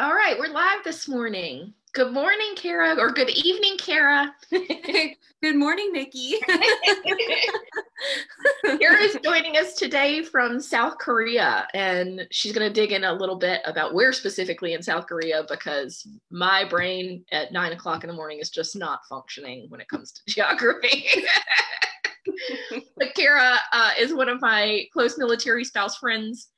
All right, we're live this morning. Good morning, Kara, or good evening, Kara. good morning, Nikki. Kara is joining us today from South Korea, and she's going to dig in a little bit about where specifically in South Korea because my brain at nine o'clock in the morning is just not functioning when it comes to geography. but Kara uh, is one of my close military spouse friends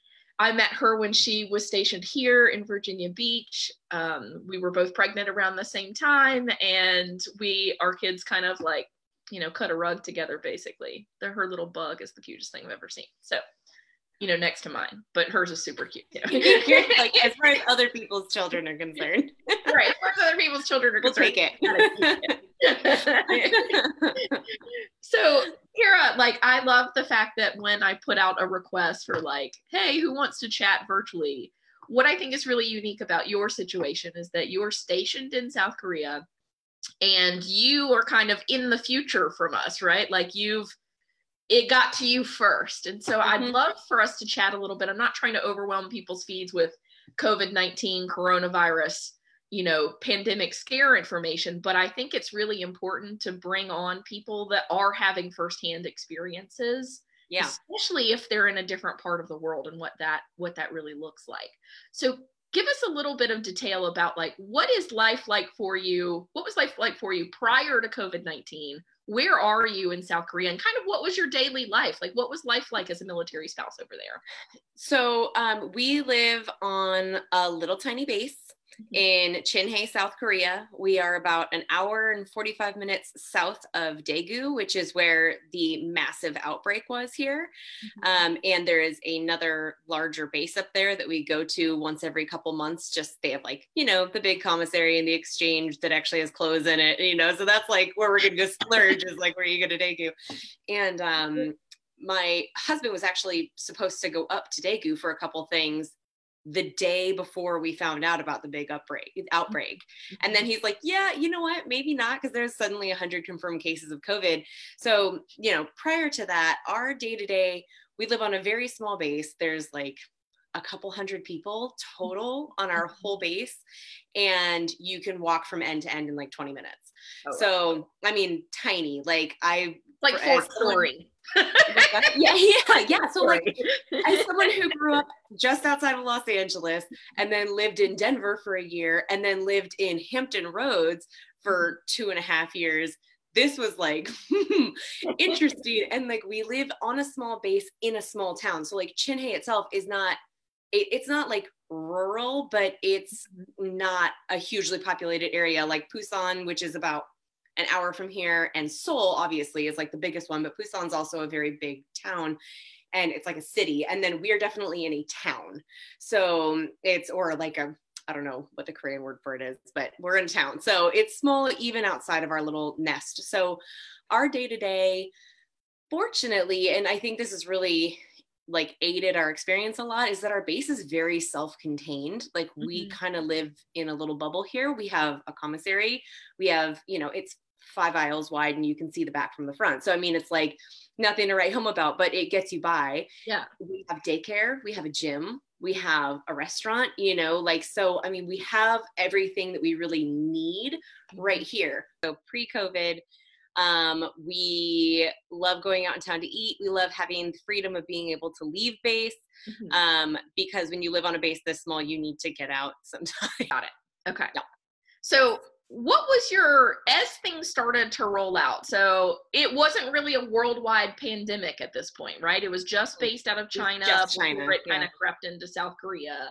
I met her when she was stationed here in Virginia Beach. Um, we were both pregnant around the same time, and we, our kids, kind of like, you know, cut a rug together. Basically, the, her little bug is the cutest thing I've ever seen. So, you know, next to mine, but hers is super cute. You know? like as far as other people's children are concerned, right? As far as other people's children are we'll concerned, take it. so Kara, like I love the fact that when I put out a request for like, hey, who wants to chat virtually? What I think is really unique about your situation is that you're stationed in South Korea and you are kind of in the future from us, right? Like you've it got to you first. And so mm-hmm. I'd love for us to chat a little bit. I'm not trying to overwhelm people's feeds with COVID-19 coronavirus you know pandemic scare information but i think it's really important to bring on people that are having firsthand experiences yeah especially if they're in a different part of the world and what that what that really looks like so give us a little bit of detail about like what is life like for you what was life like for you prior to covid-19 where are you in south korea and kind of what was your daily life? Like what was life like as a military spouse over there? So um, we live on a little tiny base in Chinhae, South Korea. We are about an hour and 45 minutes south of Daegu, which is where the massive outbreak was here. Mm-hmm. Um, and there is another larger base up there that we go to once every couple months. Just they have like, you know, the big commissary and the exchange that actually has clothes in it, you know, so that's like where we're going to go splurge is like where you go to Daegu. And um, my husband was actually supposed to go up to Daegu for a couple things the day before we found out about the big outbreak outbreak. And then mm-hmm. he's like yeah you know what? Maybe not because there's suddenly 100 confirmed cases of covid. So you know prior to that our day to day we live on a very small base. There's like a couple hundred people total on our mm-hmm. whole base and you can walk from end to end in like 20 minutes. Oh, so wow. i mean tiny. Like i like four Story yeah, yeah, yeah. So like as someone who grew up just outside of Los Angeles and then lived in Denver for a year and then lived in Hampton Roads for two and a half years, this was like interesting. And like we live on a small base in a small town. So like Chinhae itself is not it, it's not like rural, but it's not a hugely populated area like Pusan, which is about an hour from here. And Seoul, obviously, is like the biggest one, but Busan's also a very big town and it's like a city. And then we are definitely in a town. So it's, or like a, I don't know what the Korean word for it is, but we're in town. So it's small, even outside of our little nest. So our day to day, fortunately, and I think this is really like aided our experience a lot is that our base is very self-contained like mm-hmm. we kind of live in a little bubble here we have a commissary we have you know it's five aisles wide and you can see the back from the front so i mean it's like nothing to write home about but it gets you by yeah we have daycare we have a gym we have a restaurant you know like so i mean we have everything that we really need right mm-hmm. here so pre-covid um, we love going out in town to eat. We love having the freedom of being able to leave base mm-hmm. um, because when you live on a base this small, you need to get out sometimes. Got it. Okay. Yeah. So, what was your as things started to roll out? So it wasn't really a worldwide pandemic at this point, right? It was just based out of China, just China before it yeah. kind of crept into South Korea.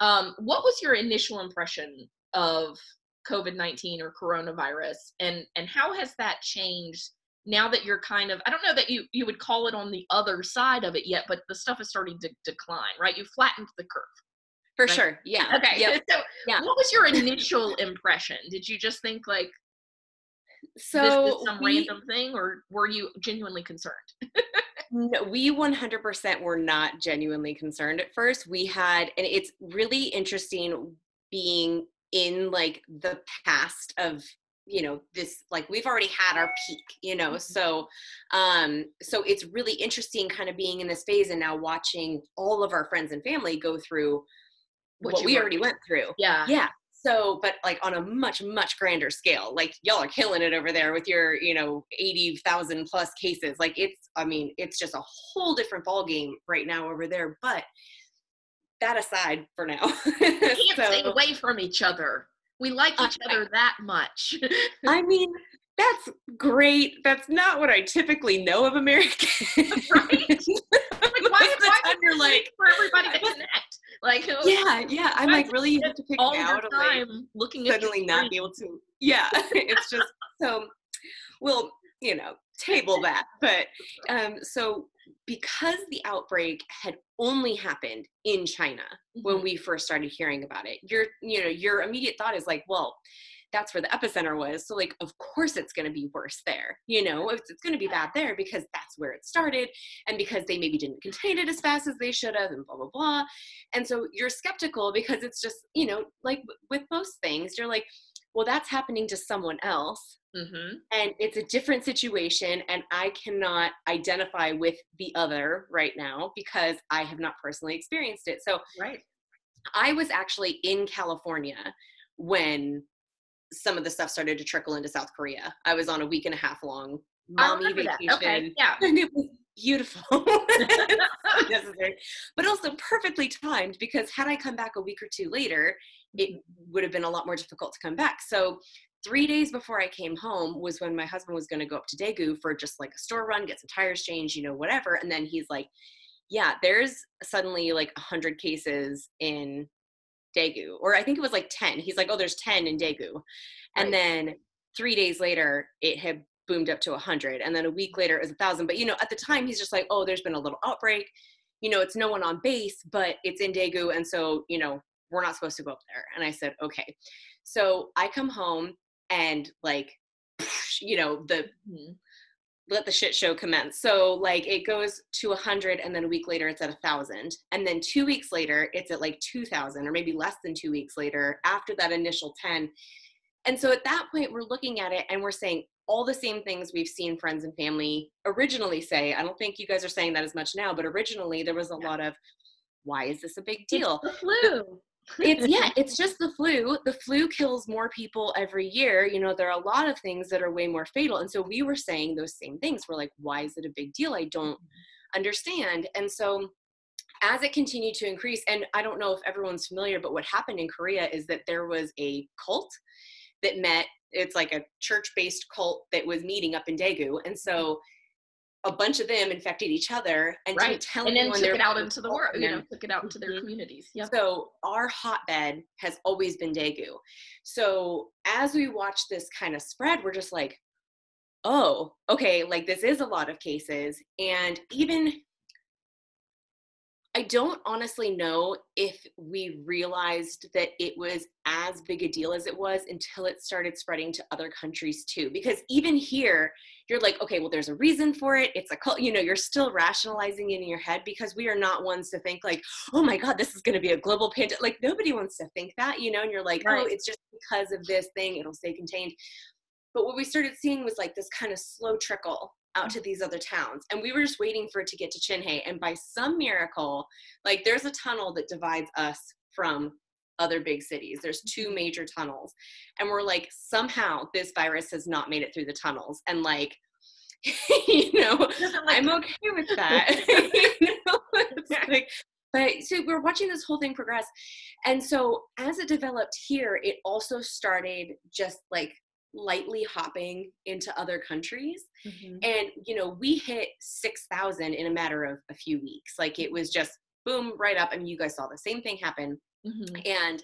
Um, what was your initial impression of COVID-19 or coronavirus and and how has that changed now that you're kind of I don't know that you you would call it on the other side of it yet but the stuff is starting to decline right you flattened the curve for right? sure yeah okay yep. so yeah. what was your initial impression did you just think like so this is some we, random thing or were you genuinely concerned no, we 100% were not genuinely concerned at first we had and it's really interesting being in like the past of you know this like we've already had our peak you know mm-hmm. so um so it's really interesting kind of being in this phase and now watching all of our friends and family go through what, what we already went through. Yeah. Yeah. So, but like on a much, much grander scale, like y'all are killing it over there with your, you know, 80,000 plus cases. Like it's, I mean, it's just a whole different ball game right now over there. But that aside for now. we can't so, stay away from each other. We like each uh, other that much. I mean, that's great. That's not what I typically know of Americans. right? like, why, why you're like for everybody to connect? Like yeah, yeah. I'm like really you have to pick all out time like, looking suddenly not be able to. Yeah, it's just so. Well, you know, table that. But um, so because the outbreak had only happened in China mm-hmm. when we first started hearing about it, your you know your immediate thought is like, well, that's where the epicenter was. So like, of course it's going to be worse there. You know, it's, it's going to be bad there because that's where it started, and because they maybe didn't contain it as fast as they should have, and blah blah blah. And so you're skeptical because it's just you know like with most things, you're like, well, that's happening to someone else. Mm-hmm. And it's a different situation, and I cannot identify with the other right now because I have not personally experienced it. So, right. I was actually in California when some of the stuff started to trickle into South Korea. I was on a week and a half long mommy vacation. Okay. Yeah. And it was beautiful. necessary. But also perfectly timed because had I come back a week or two later, it mm-hmm. would have been a lot more difficult to come back. So three days before I came home was when my husband was going to go up to Daegu for just like a store run, get some tires changed, you know, whatever. And then he's like, yeah, there's suddenly like a hundred cases in Daegu, or I think it was like 10. He's like, oh, there's 10 in Daegu. And right. then three days later, it had boomed up to 100. And then a week later, it was a thousand. But, you know, at the time, he's just like, oh, there's been a little outbreak. You know, it's no one on base, but it's in Daegu. And so, you know, we're not supposed to go up there. And I said, okay. So I come home and like, you know, the mm-hmm let the shit show commence. So like it goes to a hundred and then a week later it's at a thousand. And then two weeks later it's at like two thousand or maybe less than two weeks later after that initial 10. And so at that point we're looking at it and we're saying all the same things we've seen friends and family originally say. I don't think you guys are saying that as much now, but originally there was a yeah. lot of why is this a big deal? It's the flu it's yeah it's just the flu. The flu kills more people every year. You know there are a lot of things that are way more fatal. And so we were saying those same things. We're like why is it a big deal? I don't understand. And so as it continued to increase and i don't know if everyone's familiar but what happened in korea is that there was a cult that met it's like a church-based cult that was meeting up in daegu. And so a bunch of them infected each other and right. tell and then took it out into the world, you know, took it out into their mm-hmm. communities. Yeah. So our hotbed has always been Daegu. So as we watch this kind of spread, we're just like, oh, okay, like this is a lot of cases. And even I don't honestly know if we realized that it was as big a deal as it was until it started spreading to other countries too. Because even here, you're like, okay, well, there's a reason for it. It's a cult, you know, you're still rationalizing it in your head because we are not ones to think like, oh my God, this is going to be a global pandemic. Like nobody wants to think that, you know, and you're like, oh, right. oh, it's just because of this thing, it'll stay contained. But what we started seeing was like this kind of slow trickle out to these other towns. And we were just waiting for it to get to Chinhae. And by some miracle, like there's a tunnel that divides us from other big cities. There's two mm-hmm. major tunnels. And we're like, somehow this virus has not made it through the tunnels. And like, you know, I'm okay with that. you know, like, but so we're watching this whole thing progress. And so as it developed here, it also started just like lightly hopping into other countries mm-hmm. and you know we hit 6000 in a matter of a few weeks like it was just boom right up I mean you guys saw the same thing happen mm-hmm. and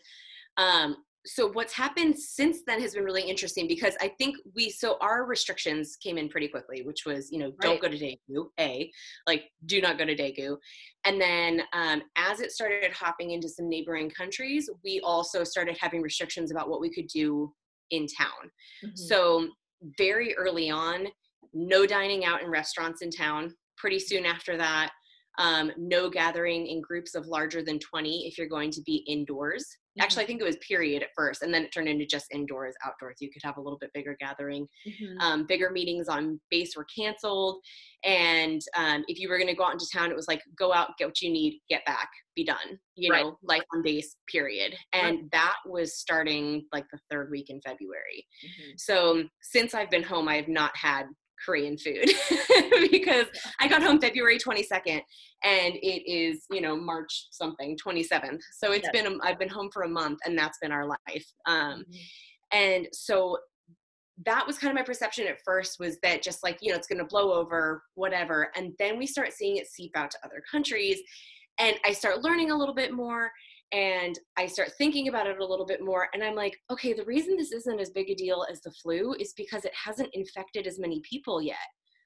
um so what's happened since then has been really interesting because I think we so our restrictions came in pretty quickly, which was you know right. don't go to Daegu, a like do not go to Daegu, and then um, as it started hopping into some neighboring countries, we also started having restrictions about what we could do in town. Mm-hmm. So very early on, no dining out in restaurants in town. Pretty soon after that, um, no gathering in groups of larger than 20 if you're going to be indoors. Mm-hmm. Actually, I think it was period at first, and then it turned into just indoors, outdoors. You could have a little bit bigger gathering. Mm-hmm. Um, bigger meetings on base were canceled. And um, if you were going to go out into town, it was like, go out, get what you need, get back, be done, you right. know, life on base, period. And right. that was starting like the third week in February. Mm-hmm. So since I've been home, I have not had Korean food because I got home February 22nd and it is, you know, March something, 27th. So it's yes. been, I've been home for a month and that's been our life. Um, mm-hmm. And so that was kind of my perception at first was that just like, you know, it's going to blow over, whatever. And then we start seeing it seep out to other countries. And I start learning a little bit more and I start thinking about it a little bit more. And I'm like, okay, the reason this isn't as big a deal as the flu is because it hasn't infected as many people yet.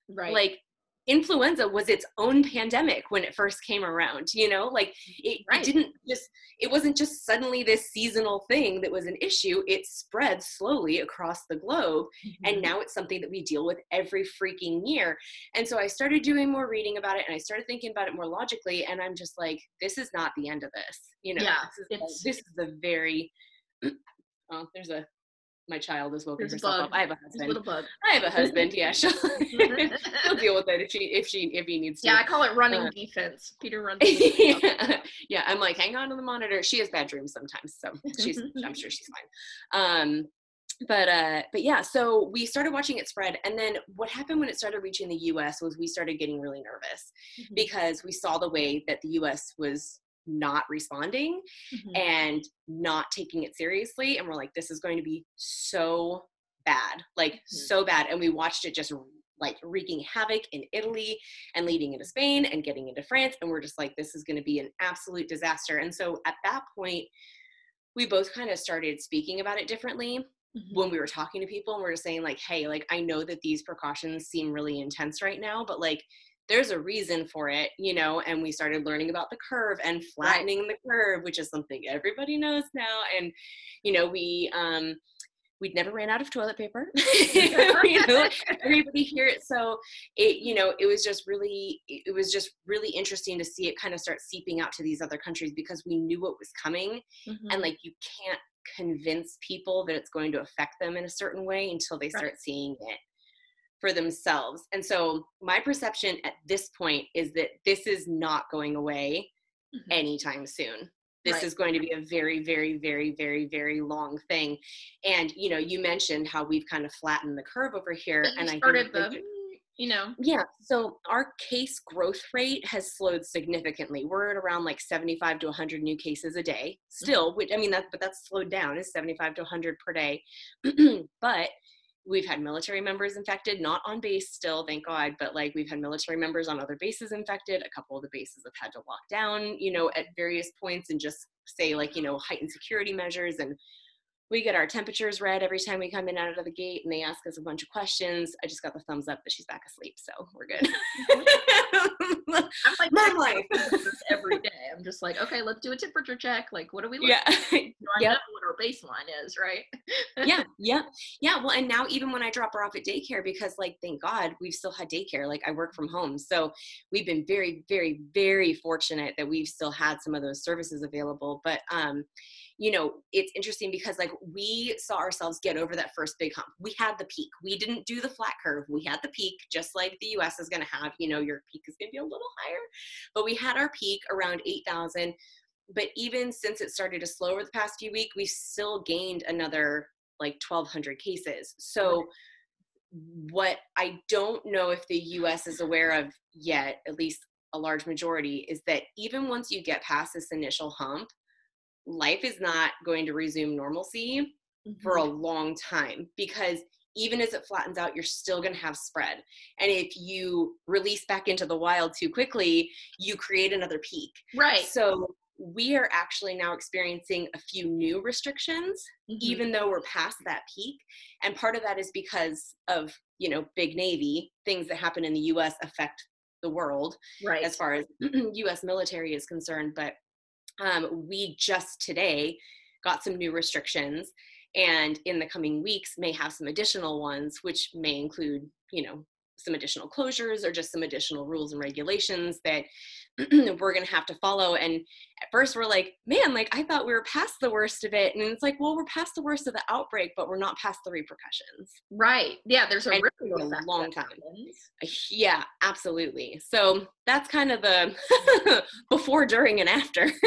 Right. Like influenza was its own pandemic when it first came around you know like it, right. it, didn't just it wasn't just suddenly this seasonal thing that was an issue it spread slowly across the globe mm-hmm. and now it's something that we deal with every freaking year and so i started doing more reading about it and i started thinking about it more logically and i'm just like this is not the end of this you know yeah, this is, this is the very oh there's a my child is woken herself up. I have a husband. I have a husband. Yeah, she'll, he'll deal with it if she if she if he needs to. Yeah, I call it running uh, defense. Peter runs. yeah. yeah, I'm like, hang on to the monitor. She has bad dreams sometimes, so she's I'm sure she's fine. Um, but uh, but yeah, so we started watching it spread, and then what happened when it started reaching the U.S. was we started getting really nervous mm-hmm. because we saw the way that the U.S. was not responding mm-hmm. and not taking it seriously and we're like this is going to be so bad like mm-hmm. so bad and we watched it just like wreaking havoc in Italy and leading into Spain and getting into France and we're just like this is going to be an absolute disaster and so at that point we both kind of started speaking about it differently mm-hmm. when we were talking to people and we are just saying like hey like I know that these precautions seem really intense right now but like there's a reason for it, you know, and we started learning about the curve and flattening right. the curve, which is something everybody knows now. And, you know, we, um, we'd never ran out of toilet paper you know everybody here so it you know it was just really it was just really interesting to see it kind of start seeping out to these other countries because we knew what was coming mm-hmm. and like you can't convince people that it's going to affect them in a certain way until they start right. seeing it for themselves. And so my perception at this point is that this is not going away mm-hmm. anytime soon. This right. is going to be a very, very, very, very, very long thing. And you know, you mentioned how we've kind of flattened the curve over here. and I started the you know yeah so our case growth rate has slowed significantly we're at around like 75 to 100 new cases a day still which i mean that but that's slowed down is 75 to 100 per day but we've had military members infected, not on base still, thank God, but like we've had military members on other bases infected. A couple of the bases have had to lock down, you know, at various points and just say like, you know, heightened security measures and we get our temperatures read every time we come in out of the gate and they ask us a bunch of questions. I just got the thumbs up that she's back asleep, so we're good. I'm like mom life every day. I'm just like, okay, let's do a temperature check. Like, what do we yeah. yeah. know what our baseline is, right? yeah, yeah. Yeah. Well, and now even when I drop her off at daycare, because like thank God we've still had daycare. Like I work from home. So we've been very, very, very fortunate that we've still had some of those services available. But um you know, it's interesting because like we saw ourselves get over that first big hump. We had the peak. We didn't do the flat curve. We had the peak, just like the US is going to have. You know, your peak is going to be a little higher, but we had our peak around 8,000. But even since it started to slow over the past few weeks, we still gained another like 1,200 cases. So, what I don't know if the US is aware of yet, at least a large majority, is that even once you get past this initial hump, life is not going to resume normalcy mm-hmm. for a mm-hmm. long time because even as it flattens out, you're still going to have spread. And if you release back into the wild too quickly, you create another peak. Right. So we are actually now experiencing a few new restrictions, mm-hmm. even though we're past that peak. And part of that is because of, you know, big Navy, things that happen in the US affect the world right. as far as US military is concerned. But um, we just today got some new restrictions and in the coming weeks may have some additional ones which may include you know some additional closures or just some additional rules and regulations that we're going to have to follow. And at first we're like, man, like I thought we were past the worst of it. And it's like, well, we're past the worst of the outbreak, but we're not past the repercussions. Right. Yeah. There's a long time. happens. Yeah, absolutely. So that's kind of the before, during, and after.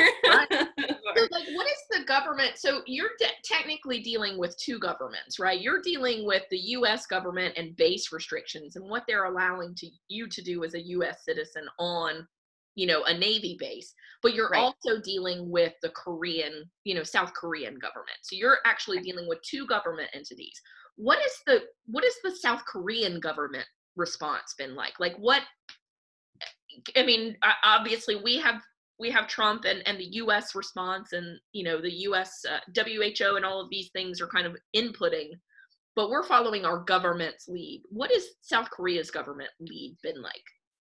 So, like, what is the government? So, you're de- technically dealing with two governments, right? You're dealing with the U.S. government and base restrictions and what they're allowing to you to do as a U.S. citizen on, you know, a Navy base. But you're Right. also dealing with the Korean, you know, South Korean government. So, you're actually dealing with two government entities. What is the what is the South Korean government response been like? Like, what? I mean, obviously, we have we have Trump and, and the U.S. response, and you know the U.S. Uh, WHO and all of these things are kind of inputting, but we're following our government's lead. What has South Korea's government lead been like?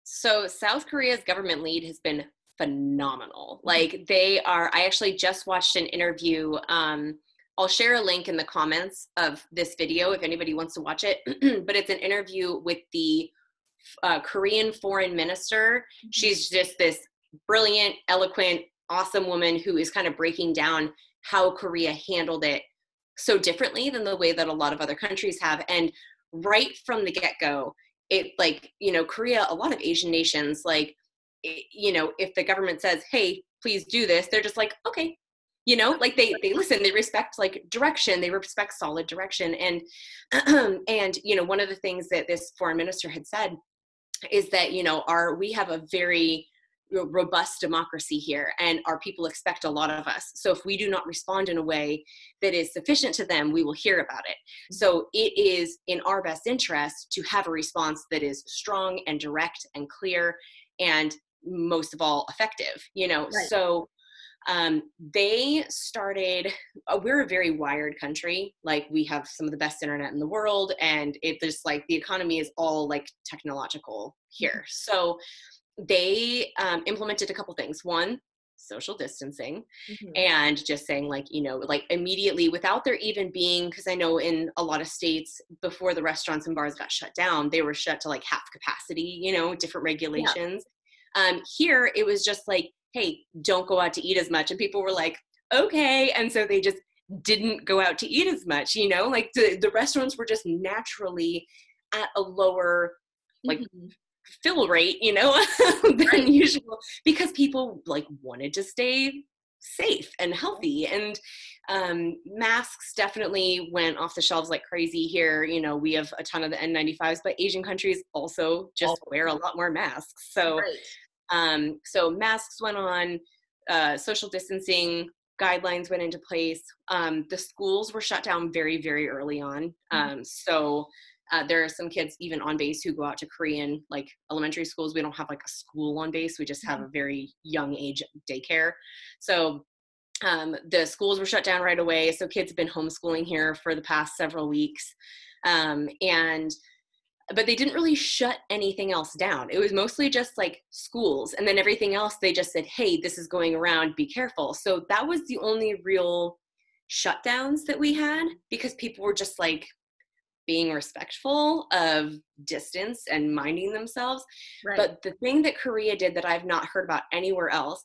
So South Korea's government lead has been phenomenal. Like they are I actually just watched an interview um I'll share a link in the comments of this video if anybody wants to watch it, but it's an interview with the uh, Korean foreign minister. She's just this brilliant, eloquent, awesome woman who is kind of breaking down how Korea handled it so differently than the way that a lot of other countries have. And right from the get go, it like, you know, Korea, a lot of Asian nations, like, you know, if the government says, hey, please do this, they're just like, okay. You know, like they they listen, they respect like direction, they respect solid direction, and and you know one of the things that this foreign minister had said is that you know our we have a very robust democracy here and our people expect a lot of us. So if we do not respond in a way that is sufficient to them we will hear about it. So it is in our best interest to have a response that is strong and direct and clear and most of all effective you know? Right. so um, they started uh, we're a very wired country. Like we have some of the best internet in the world and it just like the economy is all like technological here. So they um, implemented a couple things. One social distancing and just saying like you know like immediately without there even being because i know in a lot of states before the restaurants and bars got shut down they were shut to like half capacity you know different regulations. Um here it was just like hey don't go out to eat as much and people were like okay and so they just didn't go out to eat as much you know? Like the, the restaurants were just naturally at a lower like, Mhm. Fill rate, you know, than Right. usual because people like wanted to stay safe and healthy and um, masks definitely went off the shelves like crazy here you know we have a ton of the n95s but asian countries also just wear a lot more masks so Right. um, so masks went on, uh, social distancing guidelines went into place. Um, the schools were shut down very, very early on. Um, so uh, there are some kids even on base who go out to Korean like elementary schools. We don't have like a school on base. We just have a very young age daycare. So um, the schools were shut down right away. So kids have been homeschooling here for the past several weeks. Um, and but they didn't really shut anything else down. It was mostly just like schools, and then everything else they just said, "Hey, this is going around. Be careful." So that was the only real shutdowns that we had because people were just like being respectful of distance and minding themselves. Right. But the thing that Korea did that I've not heard about anywhere else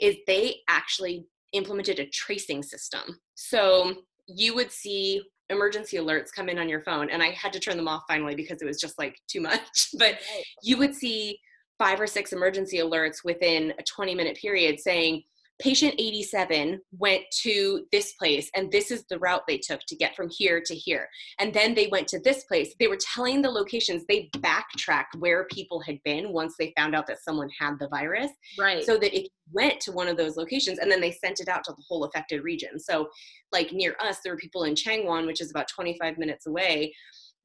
is they actually implemented a tracing system. So you would see emergency alerts come in on your phone, and I had to turn them off finally because it was just like too much. But you would see five or six emergency alerts within a 20 minute period saying, patient 87 went to this place and this is the route they took to get from here to here. And then they went to this place. They were telling the locations. They backtracked where people had been once they found out that someone had the virus right. so that it went to one of those locations and then they sent it out to the whole affected region. So like near us there were people in changwon which is about 25 minutes away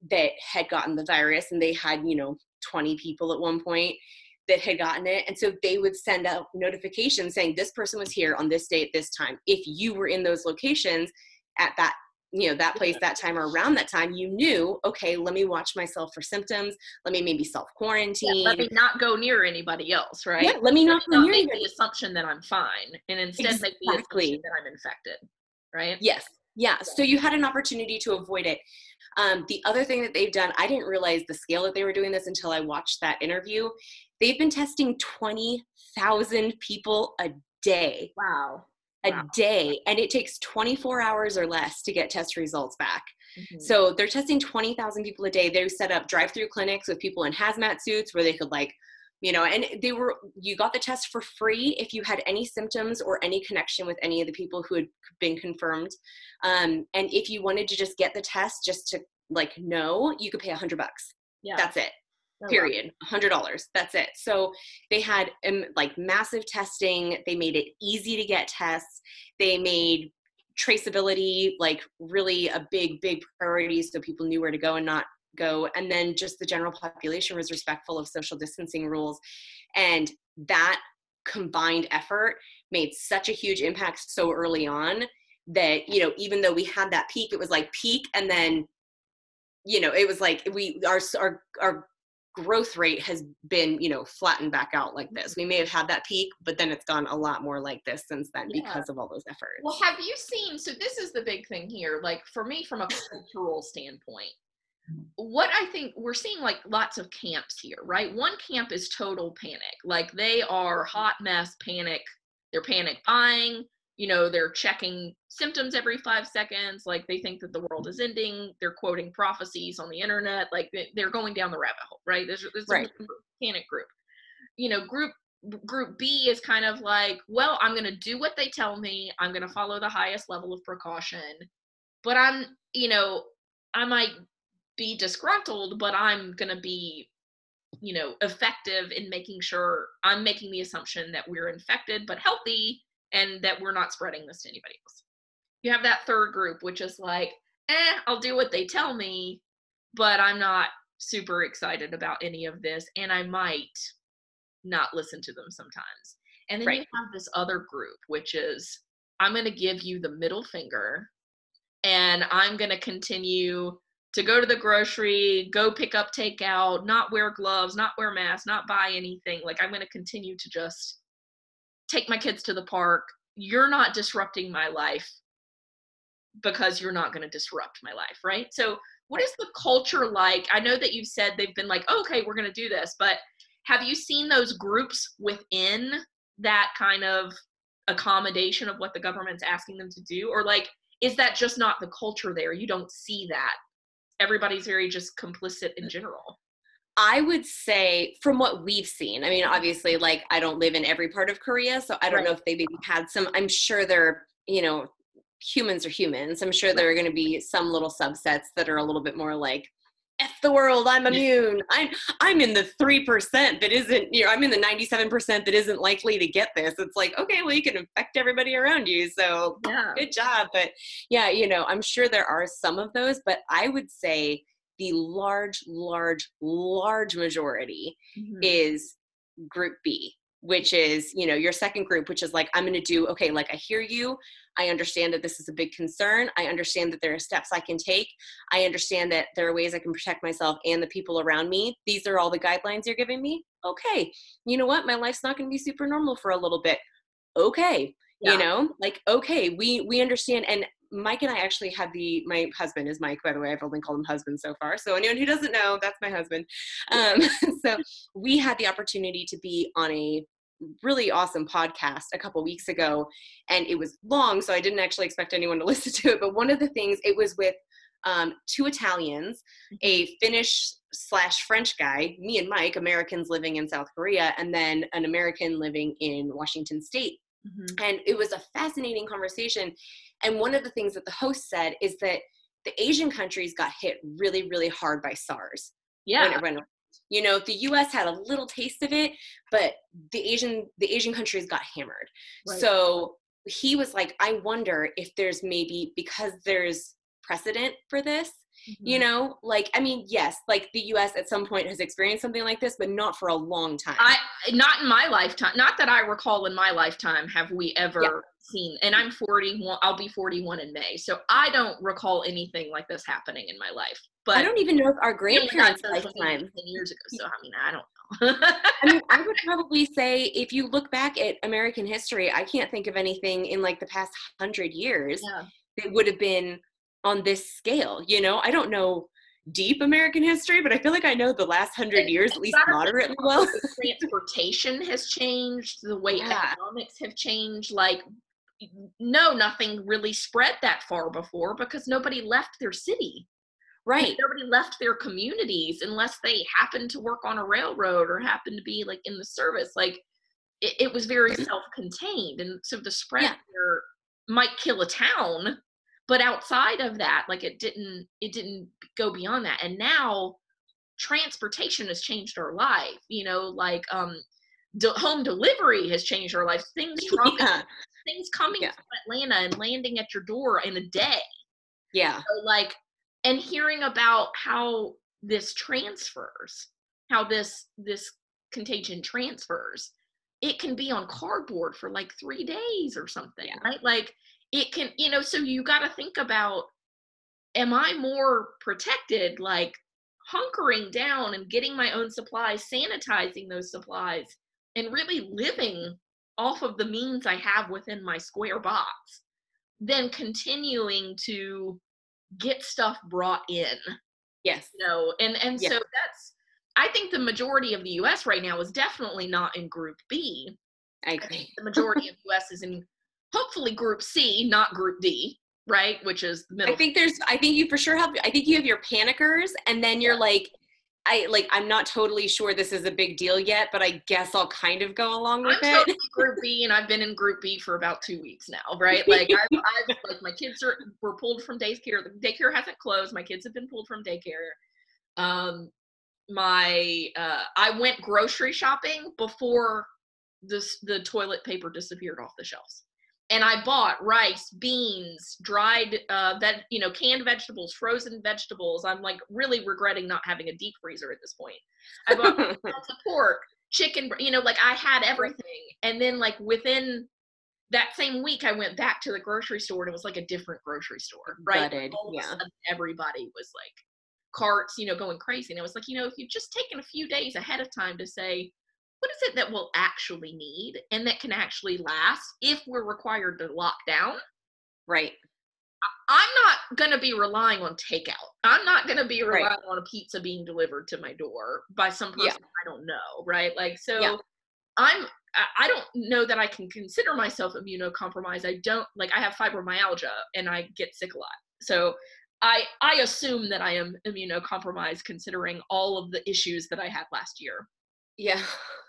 that had gotten the virus and they had you know 20 people at one point that had gotten it and so they would send out notifications saying this person was here on this date this time if you were in those locations at that you know that place that time or around that time you knew okay let me watch myself for symptoms let me maybe self Yeah, quarantine let me not go near anybody else, right? yeah, let me not Let go me near make you. the assumption that I'm fine, and instead make the assumption that I'm infected, right? Yes, Yeah, so you had an opportunity to avoid it. Um, the other thing that they've done, I didn't realize the scale that they were doing this until I watched that interview. They've been testing 20,000 people a day. Wow. A Wow. day. And it takes 24 hours or less to get test results back. Mhm. So they're testing 20,000 people a day. They set up drive through clinics with people in hazmat suits where they could, like, you know, and they were, you got the test for free if you had any symptoms or any connection with any of the people who had been confirmed. Um, and if you wanted to just get the test just to, like, know, you could pay a hundred bucks. yeah. That's it. Period $100 that's it. So they had um, like massive testing they made it easy to get tests they made traceability like really a big big priority so people knew where to go and not go and then just the general population was respectful of social distancing rules and that combined effort made such a huge impact so early on that you know even though we had that peak it was like peak and then you know it was like we our our our growth rate has been you know flattened back out like this mm-hmm. we may have had that peak but then it's gone a lot more like this since then Yeah. because of all those efforts Well, have you seen? So this is the big thing here. Like for me, from a cultural standpoint, what I think we're seeing like lots of camps here, right? One camp is total panic. Like they are hot mess panic. They're panic buying. You know, they're checking symptoms every five seconds. Like they think that the world is ending. They're quoting prophecies on the internet. Like they- they're going down the rabbit hole, right? There's, there's Right. a panic group. You know, group group B is kind of like, well, I'm going to do what they tell me. I'm going to follow the highest level of precaution. But I'm, you know, I might be disgruntled, but I'm going to be, you know, effective in making sure I'm making the assumption that we're infected but healthy and that we're not spreading this to anybody else. You have that third group, which is like, eh, I'll do what they tell me, but I'm not super excited about any of this. And I might not listen to them sometimes. And then you have this other group, which is I'm going to give you the middle finger and I'm going to continue to go to the grocery, go pick up takeout, not wear gloves, not wear masks, not buy anything. Like I'm going to continue to just take my kids to the park. You're not disrupting my life because you're not going to disrupt my life, right? So, what is the culture like? I know that you've said they've been like, oh, okay, we're going to do this, but have you seen those groups within that kind of accommodation of what the government's asking them to do? Or like, is that just not the culture there? You don't see that. Everybody's very just complicit in uh, general. I would say from what we've seen, I mean, obviously, like I don't live in every part of Korea, so I don't know if they maybe had some. I'm sure they're, you know, humans are humans. I'm sure there are going to be some little subsets that are a little bit more like, "F the world, I'm immune. I'm I'm in the three percent that isn't. You know, I'm in the 97 percent that isn't likely to get this. It's like, okay, well, you can infect everybody around you, so Yeah. good job. But yeah, you know, I'm sure there are some of those, but I would say the large, large, large majority Mhm. is group B, which is, you know, your second group, which is like, I'm going to do, okay, like I hear you. I understand that this is a big concern. I understand that there are steps I can take. I understand that there are ways I can protect myself and the people around me. These are all the guidelines you're giving me. Okay. You know what? My life's not going to be super normal for a little bit. Okay. Yeah. You know, like, okay, we, we understand. And Mike and I actually had the, my husband is Mike, by the way. I've only called him husband so far. So anyone who doesn't know, that's my husband. Um, so we had the opportunity to be on a really awesome podcast a couple weeks ago and it was long so i didn't actually expect anyone to listen to it but one of the things it was with um, two italians a finnish slash french guy me and mike americans living in south korea and then an american living in washington state Mhm. and it was a fascinating conversation and one of the things that the host said is that the asian countries got hit really really hard by sars when Yeah. it went. You know, the U.S. had a little taste of it, but the Asian the Asian countries got hammered. Right. So he was like, I wonder if there's maybe because there's precedent for this. You Mhm. know, like I mean, yes, like the U.S. at some point has experienced something like this, but not for a long time. I not in my lifetime. Not that I recall in my lifetime have we ever Yeah. seen. And I'm 41. I'll be 41 in May, so I don't recall anything like this happening in my life. But I don't even know if our grandparents' lifetime 10 years ago. So I mean, I don't know. I mean, I would probably say if you look back at American history, I can't think of anything in like the past hundred years yeah. it would have been on this scale. You know, I don't know deep American history, but I feel like I know the last hundred years at least moderately well. transportation has changed, the way yeah. economics have changed. Like, no, nothing really spread that far before because nobody left their city. Right. Nobody left their communities unless they happened to work on a railroad or happened to be like in the service. Like, it, it was very mm-hmm. self-contained, and so the spread yeah. there might kill a town but outside of that like it didn't it didn't go beyond that and now transportation has changed our life you know like um de- home delivery has changed our life things dropping yeah. things coming yeah. from atlanta and landing at your door in a day yeah so like and hearing about how this transfers how this this contagion transfers it can be on cardboard for like three days or something yeah. right like it can you know so you got to think about am i more protected like hunkering down and getting my own supplies sanitizing those supplies and really living off of the means i have within my square box than continuing to get stuff brought in yes. you know and and yes. so that's i think the majority of the us right now is definitely not in group b. I agree. I the majority of us is in hopefully group C, not group D, right? Which is the middle. I think there's I think you for sure have I think you have your panickers and then you're like I like I'm not totally sure this is a big deal yet, but I guess I'll kind of go along with I'm it. Totally group B and I've been in group B for about two weeks now, right? Like I've, I've like my kids are were pulled from daycare. The daycare hasn't closed. My kids have been pulled from daycare. Um my uh I went grocery shopping before this the toilet paper disappeared off the shelves and I bought rice, beans, dried, uh, veg, you know, canned vegetables, frozen vegetables. I'm like really regretting not having a deep freezer at this point. I bought lots of pork, chicken, you know, like I had everything. And then like within that same week, I went back to the grocery store and it was like a different grocery store, right? Gutted, yeah. everybody was like carts, you know, going crazy. And I was like, you know, if you'd just taken a few days ahead of time to say, what is it that we'll actually need and that can actually last if we're required to lock down? Right. I'm not going to be relying on takeout. I'm not going to be relying right. on a pizza being delivered to my door by some person yeah. I don't know, right? Like so yeah. I'm I don't know that I can consider myself immunocompromised. I don't like I have fibromyalgia and I get sick a lot. So I I assume that I am immunocompromised considering all of the issues that I had last year. Yeah.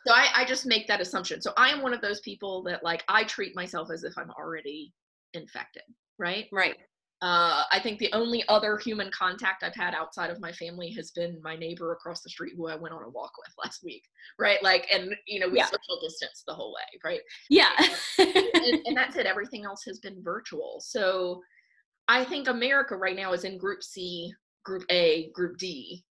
So I, I just make that assumption. So I am one of those people that like I treat myself as if I'm already infected, right? Right. Uh, I think the only other human contact I've had outside of my family has been my neighbor across the street who I went on a walk with last week, right? Like, and you know, we yeah. social distance the whole way, right? Yeah. and, and that's it. Everything else has been virtual. So I think America right now is in Group C, Group A, Group D,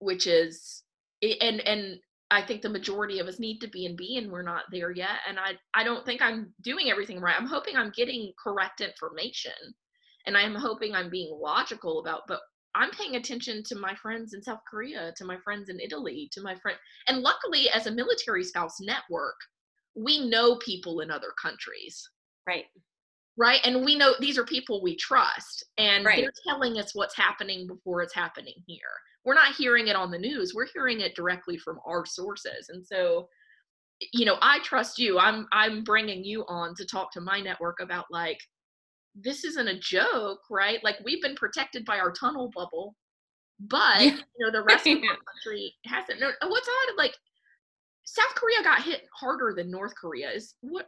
which is and and I think the majority of us need to be in B and we're not there yet. And I, I don't think I'm doing everything right. I'm hoping I'm getting correct information and I'm hoping I'm being logical about, but I'm paying attention to my friends in South Korea, to my friends in Italy, to my friend. And luckily, as a military spouse network, we know people in other countries. Right. Right. And we know these are people we trust and right. they're telling us what's happening before it's happening here we're not hearing it on the news we're hearing it directly from our sources. And so you know i trust you i'm i'm bringing you on to talk to my network about like this isn't a joke right? Like we've been protected by our tunnel bubble but you know the rest of the country hasn't. No what's odd like south korea got hit harder than north korea. Is what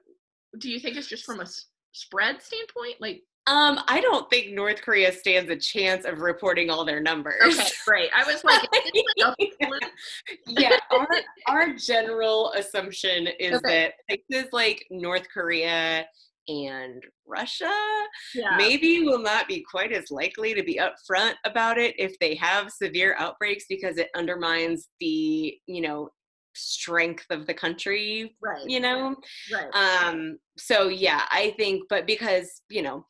do you think it's just from a spread standpoint? Like um, I don't think North Korea stands a chance of reporting all their numbers. Okay, great. I was like, yeah, our our general assumption is okay. that places like North Korea and Russia yeah. maybe will not be quite as likely to be upfront about it if they have severe outbreaks because it undermines the, you know, strength of the country, right? You know, right. Um. So yeah, I think, but because you know,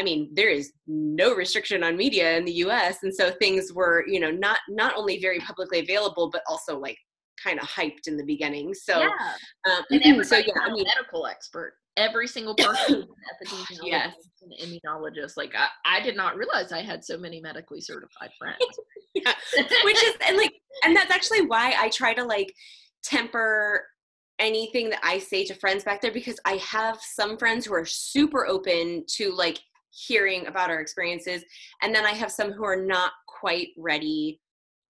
I mean, there is no restriction on media in the U.S., and so things were, you know, not not only very publicly available, but also like kind of hyped in the beginning. So, yeah. Um, and so yeah, I mean, medical expert. every single person epidemiologist Yes. and immunologist. Like I, I did not realize I had so many medically certified friends. Yeah. which is and like and that's actually why i try to like temper anything that i say to friends back there because i have some friends who are super open to like hearing about our experiences. And then i have some who are not quite ready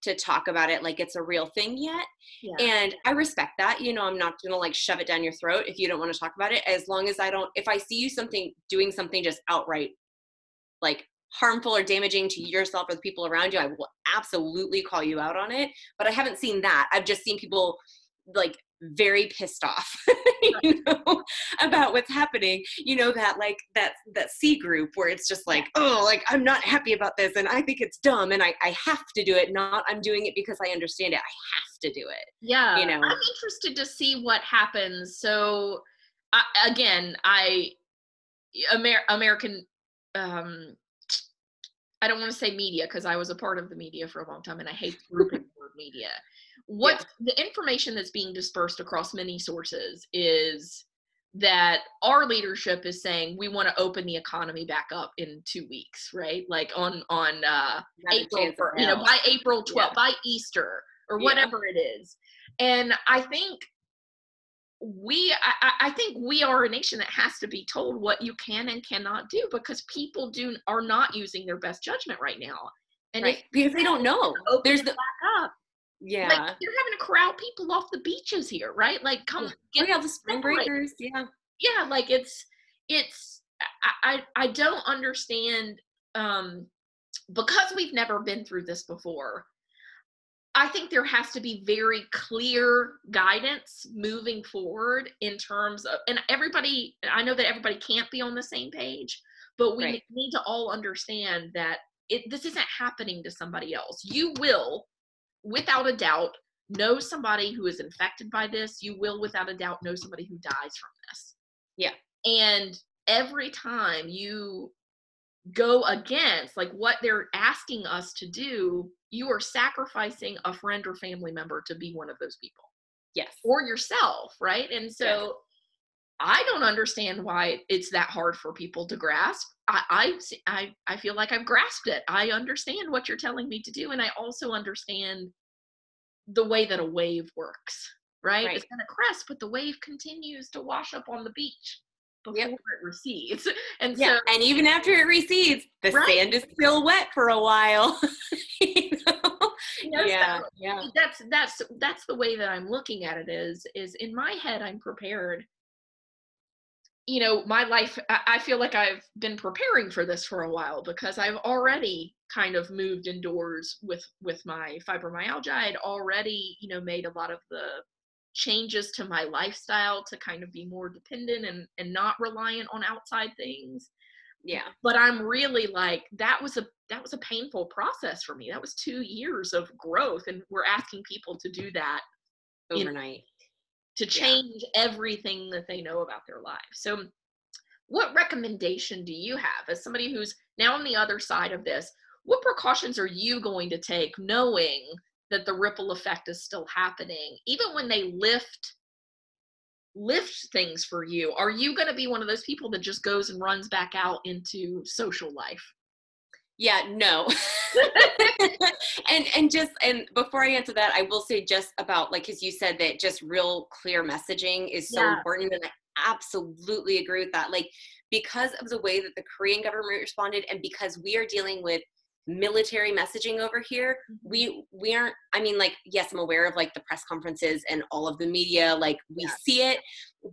to talk about it like it's a real thing yet. Yeah. and i respect that you know i'm not gonna like shove it down your throat if you don't want to talk about it as long as i don't if i see you something doing something just outright like harmful or damaging to yourself or the people around you i will absolutely call you out on it. But i haven't seen that. I've just seen people like very pissed off you know about what's happening. You know that like that that c group where it's just like oh like i'm not happy about this and i think it's dumb and i i have to do it not i'm doing it because i understand it. I have to do it yeah. you know. i'm interested to see what happens. So I, again i Amer- american um i don't want to say media because i was a part of the media for a long time and i hate grouping the word media what the information that's being dispersed across many sources is that our leadership is saying we want to open the economy back up in two weeks right like on on uh April, fir- you know, by April 12th, Yeah. by Easter or Yeah. whatever it is. And I think we, I, I- think we are a nation that has to be told what you can and cannot do because people do are not using their best judgment right now. And right because they don't know open there's the back up, yeah like you're having to corral people off the beaches here, right? Like come oh get yeah the spring breakers yeah yeah like it's it's I, I i don't understand um because we've never been through this before i think there has to be very clear guidance moving forward in terms of and everybody i know that everybody can't be on the same page but we Right. need to all understand that it this isn't happening to somebody else you will without a doubt know somebody who is infected by this. You will without a doubt know somebody who dies from this. Yeah. and every time you go against like what they're asking us to do you are sacrificing a friend or family member to be one of those people. Yes. Or yourself right? And so. I don't understand why it's that hard for people to grasp I, I, I feel like i've grasped it i understand what you're telling me to do and i also understand the way that a wave works right, Right. it's going to crest but the wave continues to wash up on the beach before Yep. it recedes and yeah so and even after it recedes the Right. sand is still wet for a while you know? you know, so yeah yeah that's that's that's the way that i'm looking at it is is in my head i'm prepared you know my life I, feel like i've been preparing for this for a while because i've already kind of moved indoors with with my fibromyalgia. I'd already you know made a lot of the changes to my lifestyle to kind of be more dependent and and not reliant on outside things. Yeah. But i'm really like that was a that was a painful process for me. That was two years of growth and we're asking people to do that overnight to change everything that they know about their lives so what recommendation do you have? As somebody who's now on the other side of this what precautions are you going to take knowing that the ripple effect is still happening? Even when they lift lift things for you are you going to be one of those people that just goes and runs back out into social life yeah no and and just and before i answer that i will say just about like because you said that just real clear messaging is so Yeah. important and i absolutely agree with that like because of the way that the korean government responded and because we are dealing with military messaging over here mm-hmm. we we aren't i mean like yes i'm aware of like the press conferences and all of the media like we Yeah. see it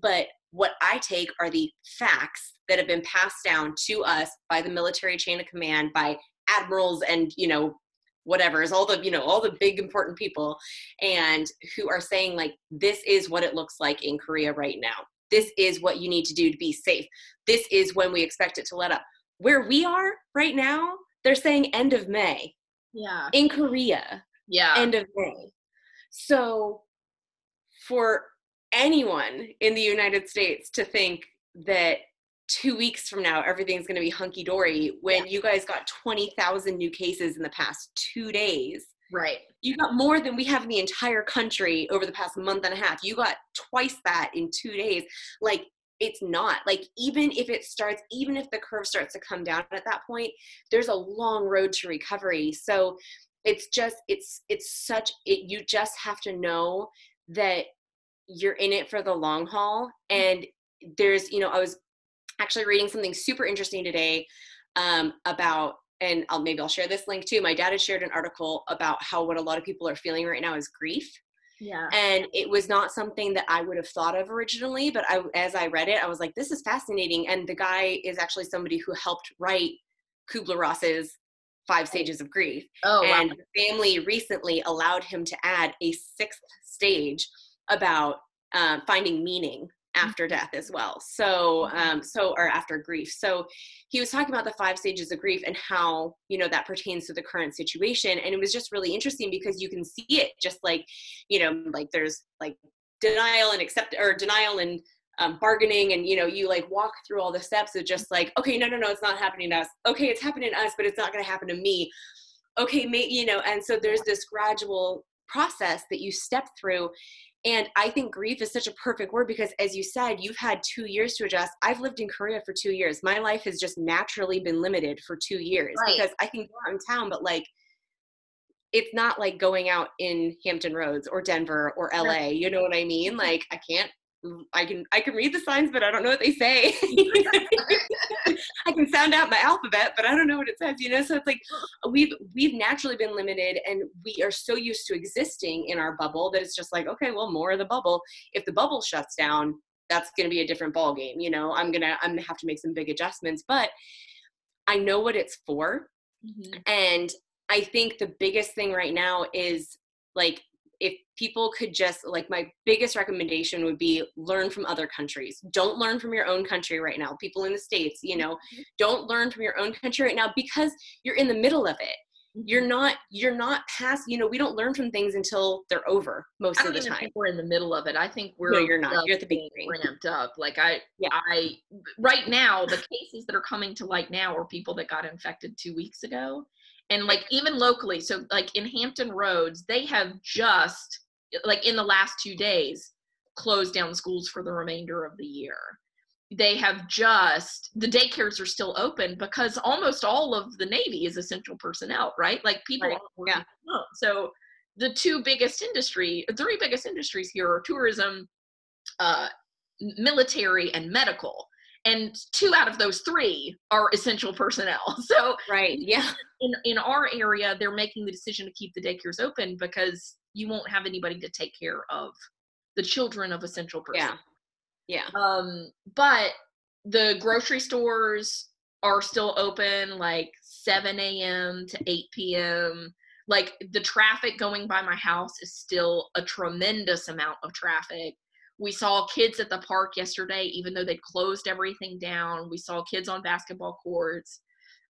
but what i take are the facts that have been passed down to us by the military chain of command by admirals and you know whatever is all the you know all the big important people and who are saying like this is what it looks like in korea right now. This is what you need to do to be safe. This is when we expect it to let up. Where we are right now they're saying end of may. Yeah. In korea yeah. end of May. So, for anyone in the United States to think that two weeks from now everything's going to be hunky dory when you guys got 20,000 new cases in the past two days, right. You got more than we have in the entire country over the past month and a half. You got twice that in two days. Like, it's not. Like even if it starts even if the curve starts to come down at that point there's a long road to recovery. So it's just it's it's such it you just have to know that you're in it for the long haul and there's you know i was actually reading something super interesting today um, about and I'll maybe I'll share this link too. My dad has shared an article about how what a lot of people are feeling right now is grief. Yeah. And it was not something that I would have thought of originally, but I as I read it, I was like, this is fascinating. And the guy is actually somebody who helped write Kubler Ross's Five Stages of Grief. Oh, and wow. family recently allowed him to add a sixth stage about uh, finding meaning after Mm-hmm. death as well. So, um, so or after grief. So, he was talking about the five stages of grief and how you know that pertains to the current situation. And it was just really interesting because you can see it just like, you know, like there's like denial and accept or denial and um, bargaining and you know you like walk through all the steps of just like okay no no no it's not happening to us okay it's happening to us but it's not going to happen to me okay may, you know and so there's this gradual process that you step through. And i think grief is such a perfect word because as you said you've had two years to adjust. I've lived in korea for two years. My life has just naturally been limited for two years Right. because i can go out in town but like it's not like going out in hampton roads or denver or la you know what i mean? Mm-hmm. Like i can't i can i can read the signs but i don't know what they say i can sound out my alphabet but i don't know what it says you know? So it's like we've we've naturally been limited and we are so used to existing in our bubble that it's just like okay well more of the bubble. If the bubble shuts down that's going to be a different ball game you know? I'm gonna i'm gonna have to make some big adjustments but i know what it's for. Mhm. and I think the biggest thing right now is like if people could just like my biggest recommendation would be learn from other countries. Don't learn from your own country right now. People in the states, you know, mm-hmm. don't learn from your own country right now because you're in the middle of it. You're mm-hmm. not you're not past, you know, we don't learn from things until they're over most of the time. we're in the middle of it. I think we're No, you're not. You're at the beginning. ramped up. Like I, Yeah. I right now the cases that are coming to light now are people that got infected two weeks ago, and like even locally. So like in Hampton Roads, they have just like in the last two days closed down schools for the remainder of the year. They have just the daycares are still open because almost all of the Navy is essential personnel, right? Like people Right. Yeah. So the two biggest industry, three biggest industries here are tourism, uh, military, and medical. And two out of those three are essential personnel. So Right. Yeah. in in our area, they're making the decision to keep the daycares open because you won't have anybody to take care of the children of essential personnel. Yeah. Yeah. Um, but the grocery stores are still open like 7 a.m. to 8 p.m. Like the traffic going by my house is still a tremendous amount of traffic. We saw kids at the park yesterday, even though they'd closed everything down. We saw kids on basketball courts.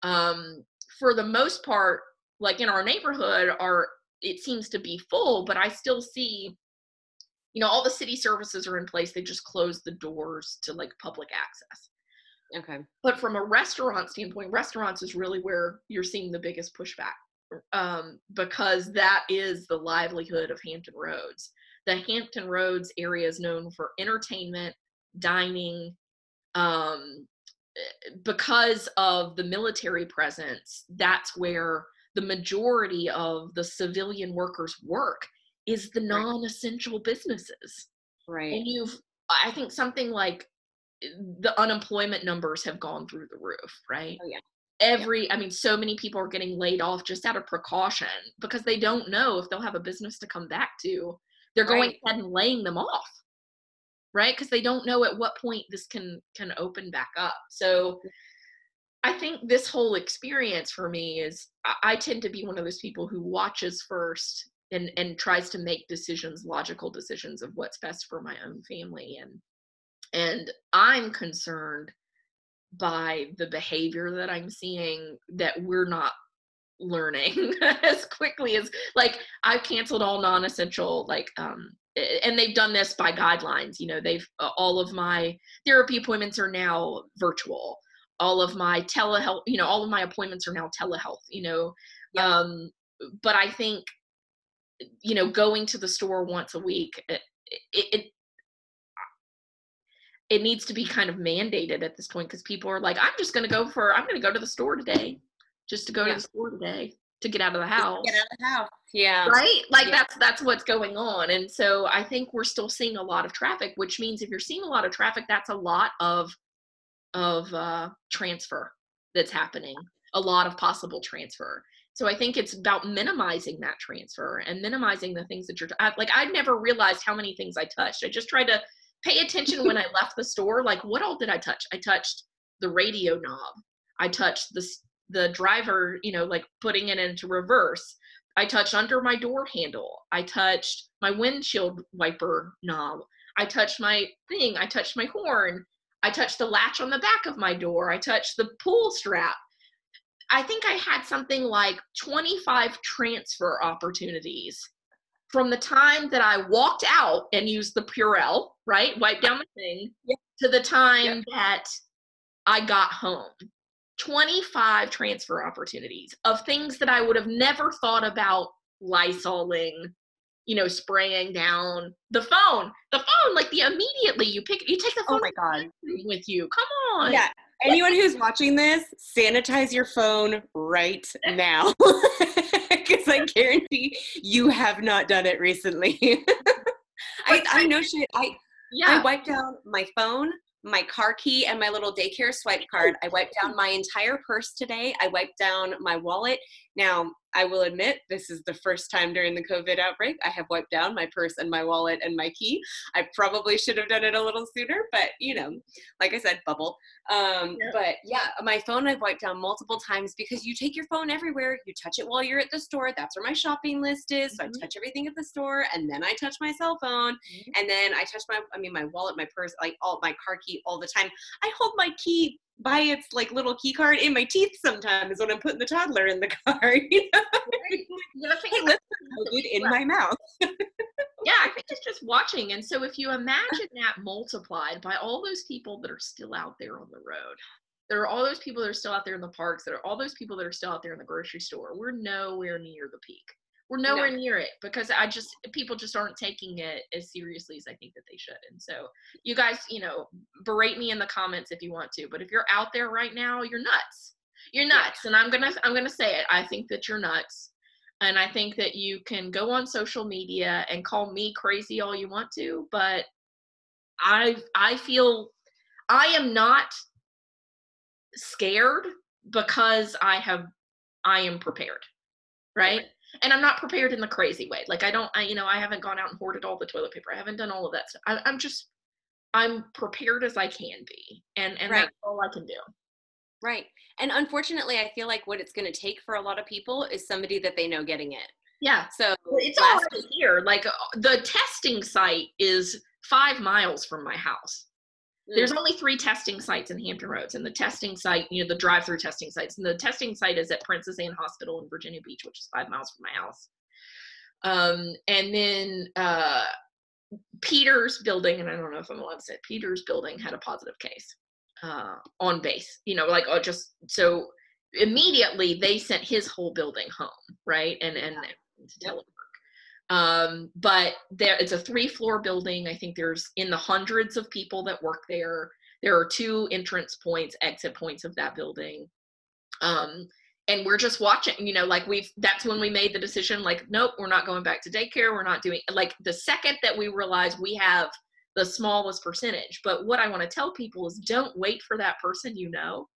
Um, for the most part, like in our neighborhood, are it seems to be full, but I still see you know all the city services are in place they just closed the doors to like public access Okay. but from a restaurant standpoint restaurants is really where you're seeing the biggest pushback um, because that is the livelihood of hampton roads the hampton roads area is known for entertainment dining um, because of the military presence that's where the majority of the civilian workers work is the non-essential businesses Right. and you've i think something like the unemployment numbers have gone through the roof right Oh, yeah. every i mean so many people are getting laid off just out of precaution because they don't know if they'll have a business to come back to they're going Right. ahead and laying them off right? Because they don't know at what point this can can open back up. So mm. i think this whole experience for me is I, I tend to be one of those people who watches first and and tries to make decisions logical decisions of what's best for my own family. And and i'm concerned by the behavior that i'm seeing that we're not learning as quickly as like i've canceled all non-essential like um and they've done this by guidelines you know they've uh, all of my therapy appointments are now virtual. All of my telehealth you know all of my appointments are now telehealth you know? Yep. um but i think you know going to the store once a week it, it, it it needs to be kind of mandated at this point because people are like, I'm just going to go for, I'm going to go to the store today, just to go yeah. to the store today to get out of the house. Get out of the house. Yeah. Right? Like yeah. that's that's what's going on. And so I think we're still seeing a lot of traffic, which means if you're seeing a lot of traffic, that's a lot of of uh transfer that's happening. A lot of possible transfer. So I think it's about minimizing that transfer and minimizing the things that you're like I never realized how many things I touched. I just tried to pay attention when I left the store. Like, what all did I touch? I touched the radio knob. I touched the the driver, you know, like putting it into reverse. I touched under my door handle. I touched my windshield wiper knob. I touched my thing. I touched my horn. I touched the latch on the back of my door. I touched the pull strap. I think I had something like 25 transfer opportunities from the time that I walked out and used the Purell, right, wipe down the thing, yep. to the time that I got home. 25 transfer opportunities of things that I would have never thought about lysoling, you know, spraying down the phone. The phone, like the immediately you pick you take the oh phone oh my God. with you. Come on. Yeah. Anyone who's watching this, sanitize your phone right now. Because I guarantee you have not done it recently. I, I know shit. I yeah. I wiped down my phone, my car key and my little daycare swipe card. I wiped down my entire purse today. I wiped down my wallet. Now, I will admit this is the first time during the COVID outbreak I have wiped down my purse and my wallet and my key. I probably should have done it a little sooner, but you know, like I said, bubble. Um, yeah. But yeah, my phone I've wiped down multiple times because you take your phone everywhere. You touch it while you're at the store. That's where my shopping list is. So mm-hmm. I touch everything at the store and then I touch my cell phone mm-hmm. and then I touch my, I mean, my wallet, my purse, like all my car key all the time. I hold my key by its like little key card in my teeth sometimes when I'm putting the toddler in the car. You know, right. put it in my mouth. yeah, I think it's just watching. And so if you imagine that multiplied by all those people that are still out there on the road, there are all those people that are still out there in the parks, there are all those people that are still out there in the grocery store. We're nowhere near the peak. We're nowhere no. near it because I just people just aren't taking it as seriously as I think that they should. And so you guys, you know, berate me in the comments if you want to, but if you're out there right now, you're nuts. You're nuts. Yeah. And I'm going to I'm going to say it. I think that you're nuts. And I think that you can go on social media and call me crazy all you want to, but I I feel I am not scared because I have I am prepared. Right? And I'm not prepared in the crazy way. Like I don't, I, you know, I haven't gone out and hoarded all the toilet paper. I haven't done all of that stuff. I, am just, I'm prepared as I can be, and and right. that's all I can do. Right. And unfortunately, I feel like what it's going to take for a lot of people is somebody that they know getting it. Yeah. So it's all here. Like uh, the testing site is five miles from my house. There's mm. only three testing sites in Hampton Roads, and the testing site, you know, the drive-through testing sites, and the testing site is at Princess Anne Hospital in Virginia Beach, which is five miles from my house. Um, and then uh, Peters Building, and I don't know if I'm allowed to say it, Peters Building had a positive case uh, on base. You know, like oh, just so immediately they sent his whole building home, right? And and to tell um, but there, it's a three floor building. I think there's in the hundreds of people that work there. There are two entrance points, exit points of that building. Um, and we're just watching, you know, like we've, that's when we made the decision, like, nope, we're not going back to daycare. We're not doing, like, the second that we realize we have the smallest percentage. But what I want to tell people is don't wait for that person you know.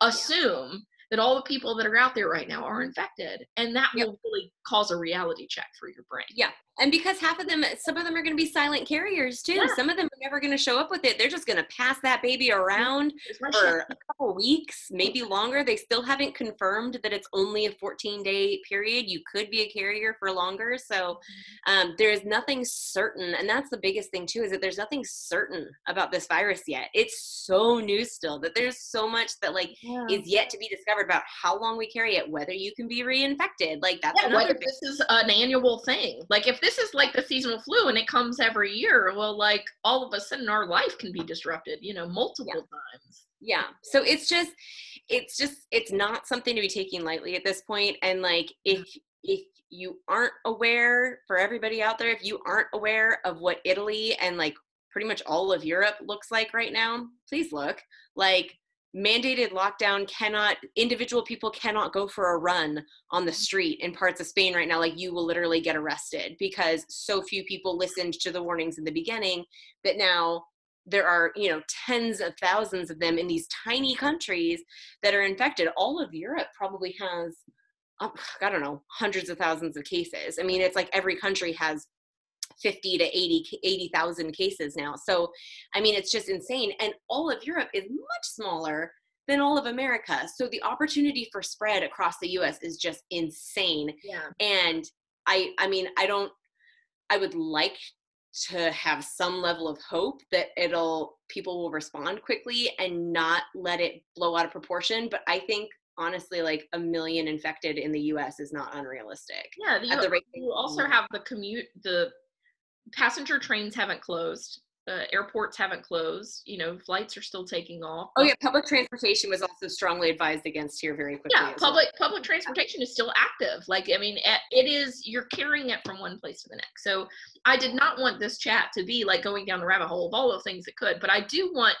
Assume that all the people that are out there right now are infected and that yep. will really cause a reality check for your brain yeah and because half of them some of them are going to be silent carriers too. Yeah. some of them are never going to show up with it. They're just going to pass that baby around for a couple weeks maybe longer. They still haven't confirmed that it's only a 14 day period. You could be a carrier for longer. So mm-hmm. um, there's nothing certain and that's the biggest thing too is that there's nothing certain about this virus yet. It's so new still that there's so much that like yeah. is yet to be discovered about how long we carry it whether you can be reinfected. Like that's yeah, another this is an annual thing. Like if this is like the seasonal flu and it comes every year. Well like all of a sudden our life can be disrupted you know multiple yeah. times. Yeah. So it's just it's just it's not something to be taking lightly at this point. And like if if you aren't aware for everybody out there if you aren't aware of what italy and like pretty much all of Europe looks like right now, please look. Like mandated lockdown cannot individual people cannot go for a run on the street in parts of Spain right now. Like you will literally get arrested because so few people listened to the warnings in the beginning that now there are you know tens of thousands of them in these tiny countries that are infected. All of Europe probably has um, I don't know hundreds of thousands of cases. I mean it's like every country has 50 to 80 80,000 cases now. So, I mean, it's just insane. And all of Europe is much smaller than all of America. So the opportunity for spread across the US is just insane. Yeah. And I I mean, I don't I would like to have some level of hope that it'll people will respond quickly and not let it blow out of proportion, but I think honestly like a million infected in the US is not unrealistic. Yeah, the, you, you also mm. have the commute the passenger trains haven't closed. Uh, airports haven't closed. You know, flights are still taking off. Oh yeah, public transportation was also strongly advised against here very quickly. Yeah, public well. public transportation is still active. Like I mean, it is you're carrying it from one place to the next. So I did not want this chat to be like going down the rabbit hole of all the things it could, but I do want.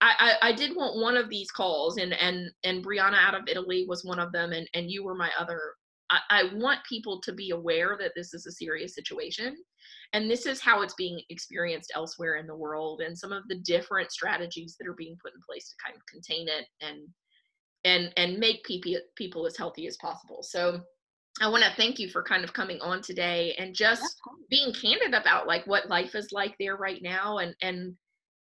I, I, I did want one of these calls, and and and Brianna out of Italy was one of them, and and you were my other I, I, want people to be aware that this is a serious situation and this is how it's being experienced elsewhere in the world and some of the different strategies that are being put in place to kind of contain it and and and make people people as healthy as possible. So i want to thank you for kind of coming on today and just being candid about like what life is like there right now and and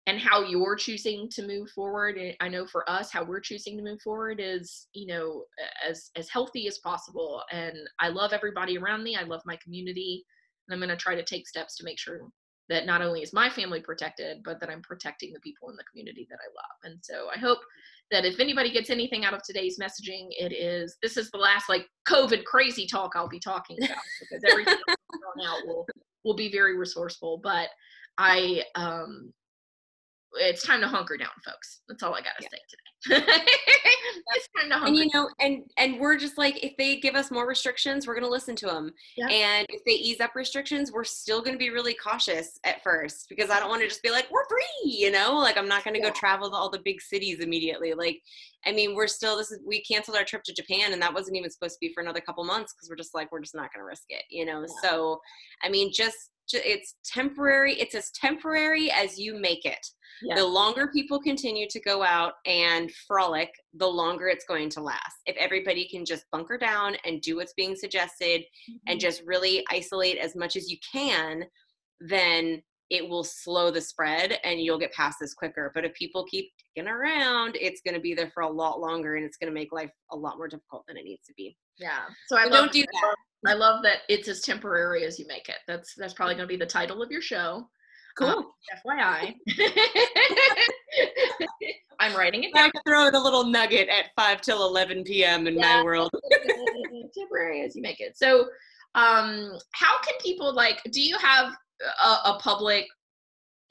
and how you're choosing to move forward and i know for us how we're choosing to move forward is you know as as healthy as possible and i love everybody around me i love my community and i'm going to try to take steps to make sure that not only is my family protected but that i'm protecting the people in the community that i love and so i hope that if anybody gets anything out of today's messaging it is this is the last like covid crazy talk i'll be talking about because everything thrown out will will be very resourceful but i um it's time to hunker down, folks. That's all I gotta yeah. say today. it's time to hunker. And you know, and and we're just like, if they give us more restrictions, we're gonna listen to them. Yeah. And if they ease up restrictions, we're still gonna be really cautious at first because I don't want to just be like, we're free, you know. Like I'm not gonna yeah. go travel to all the big cities immediately. Like, I mean, we're still this is we canceled our trip to Japan, and that wasn't even supposed to be for another couple months because we're just like, we're just not gonna risk it, you know. So, I mean, just it's temporary it's as temporary as you make it. The longer people continue to go out and frolic the longer it's going to last. If everybody can just bunker down and do what's being suggested mm-hmm. and just really isolate as much as you can then it will slow the spread and you'll get past this quicker. But if people keep sticking around it's going to be there for a lot longer and it's going to make life a lot more difficult than it needs to be yeah so i so don't do that I love that it's as temporary as you make it. That's that's probably going to be the title of your show. Cool. Um, FYI. I'm writing it down. I throw in a little nugget at 5 till 11 p.m. in yeah. my world. temporary as you make it. So, um, how can people like, do you have a, a public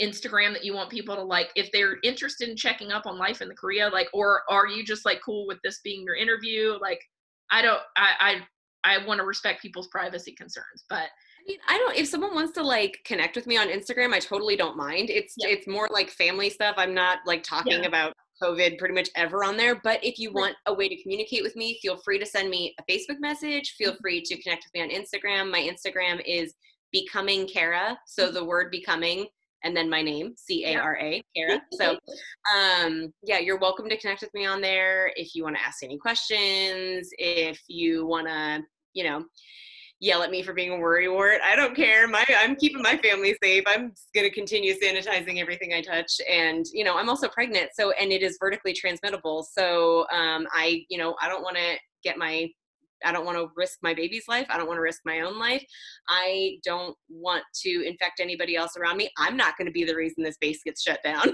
Instagram that you want people to like if they're interested in checking up on life in the Korea like or are you just like cool with this being your interview like I don't I I I want to respect people's privacy concerns, but I mean, I don't. If someone wants to like connect with me on Instagram, I totally don't mind. It's yeah. it's more like family stuff. I'm not like talking yeah. about COVID pretty much ever on there. But if you want a way to communicate with me, feel free to send me a Facebook message. Feel mm-hmm. free to connect with me on Instagram. My Instagram is becoming Cara. So mm-hmm. the word becoming and then my name, C A R A, Cara. So, um, yeah, you're welcome to connect with me on there if you want to ask any questions, if you want to you know, yell at me for being a worry wart. I don't care. My I'm keeping my family safe. I'm going to continue sanitizing everything I touch, and you know, I'm also pregnant, so and it is vertically transmittable. So um, I, you know, I don't want to get my I don't want to risk my baby's life. I don't want to risk my own life. I don't want to infect anybody else around me. I'm not going to be the reason this base gets shut down.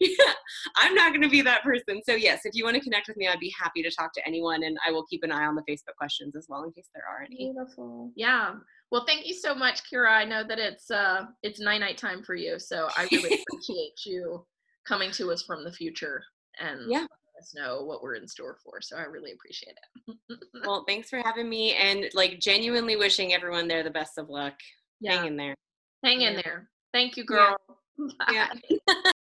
yeah, I'm not going to be that person. So yes, if you want to connect with me, I'd be happy to talk to anyone, and I will keep an eye on the Facebook questions as well in case there are any. Beautiful. Yeah. Well, thank you so much, Kira. I know that it's uh it's night night time for you, so I really appreciate you coming to us from the future and yeah us know what we're in store for. So I really appreciate it. well, thanks for having me and like genuinely wishing everyone there the best of luck. Yeah. Hang in there. Hang in there. Thank you, girl. Yeah. Yeah.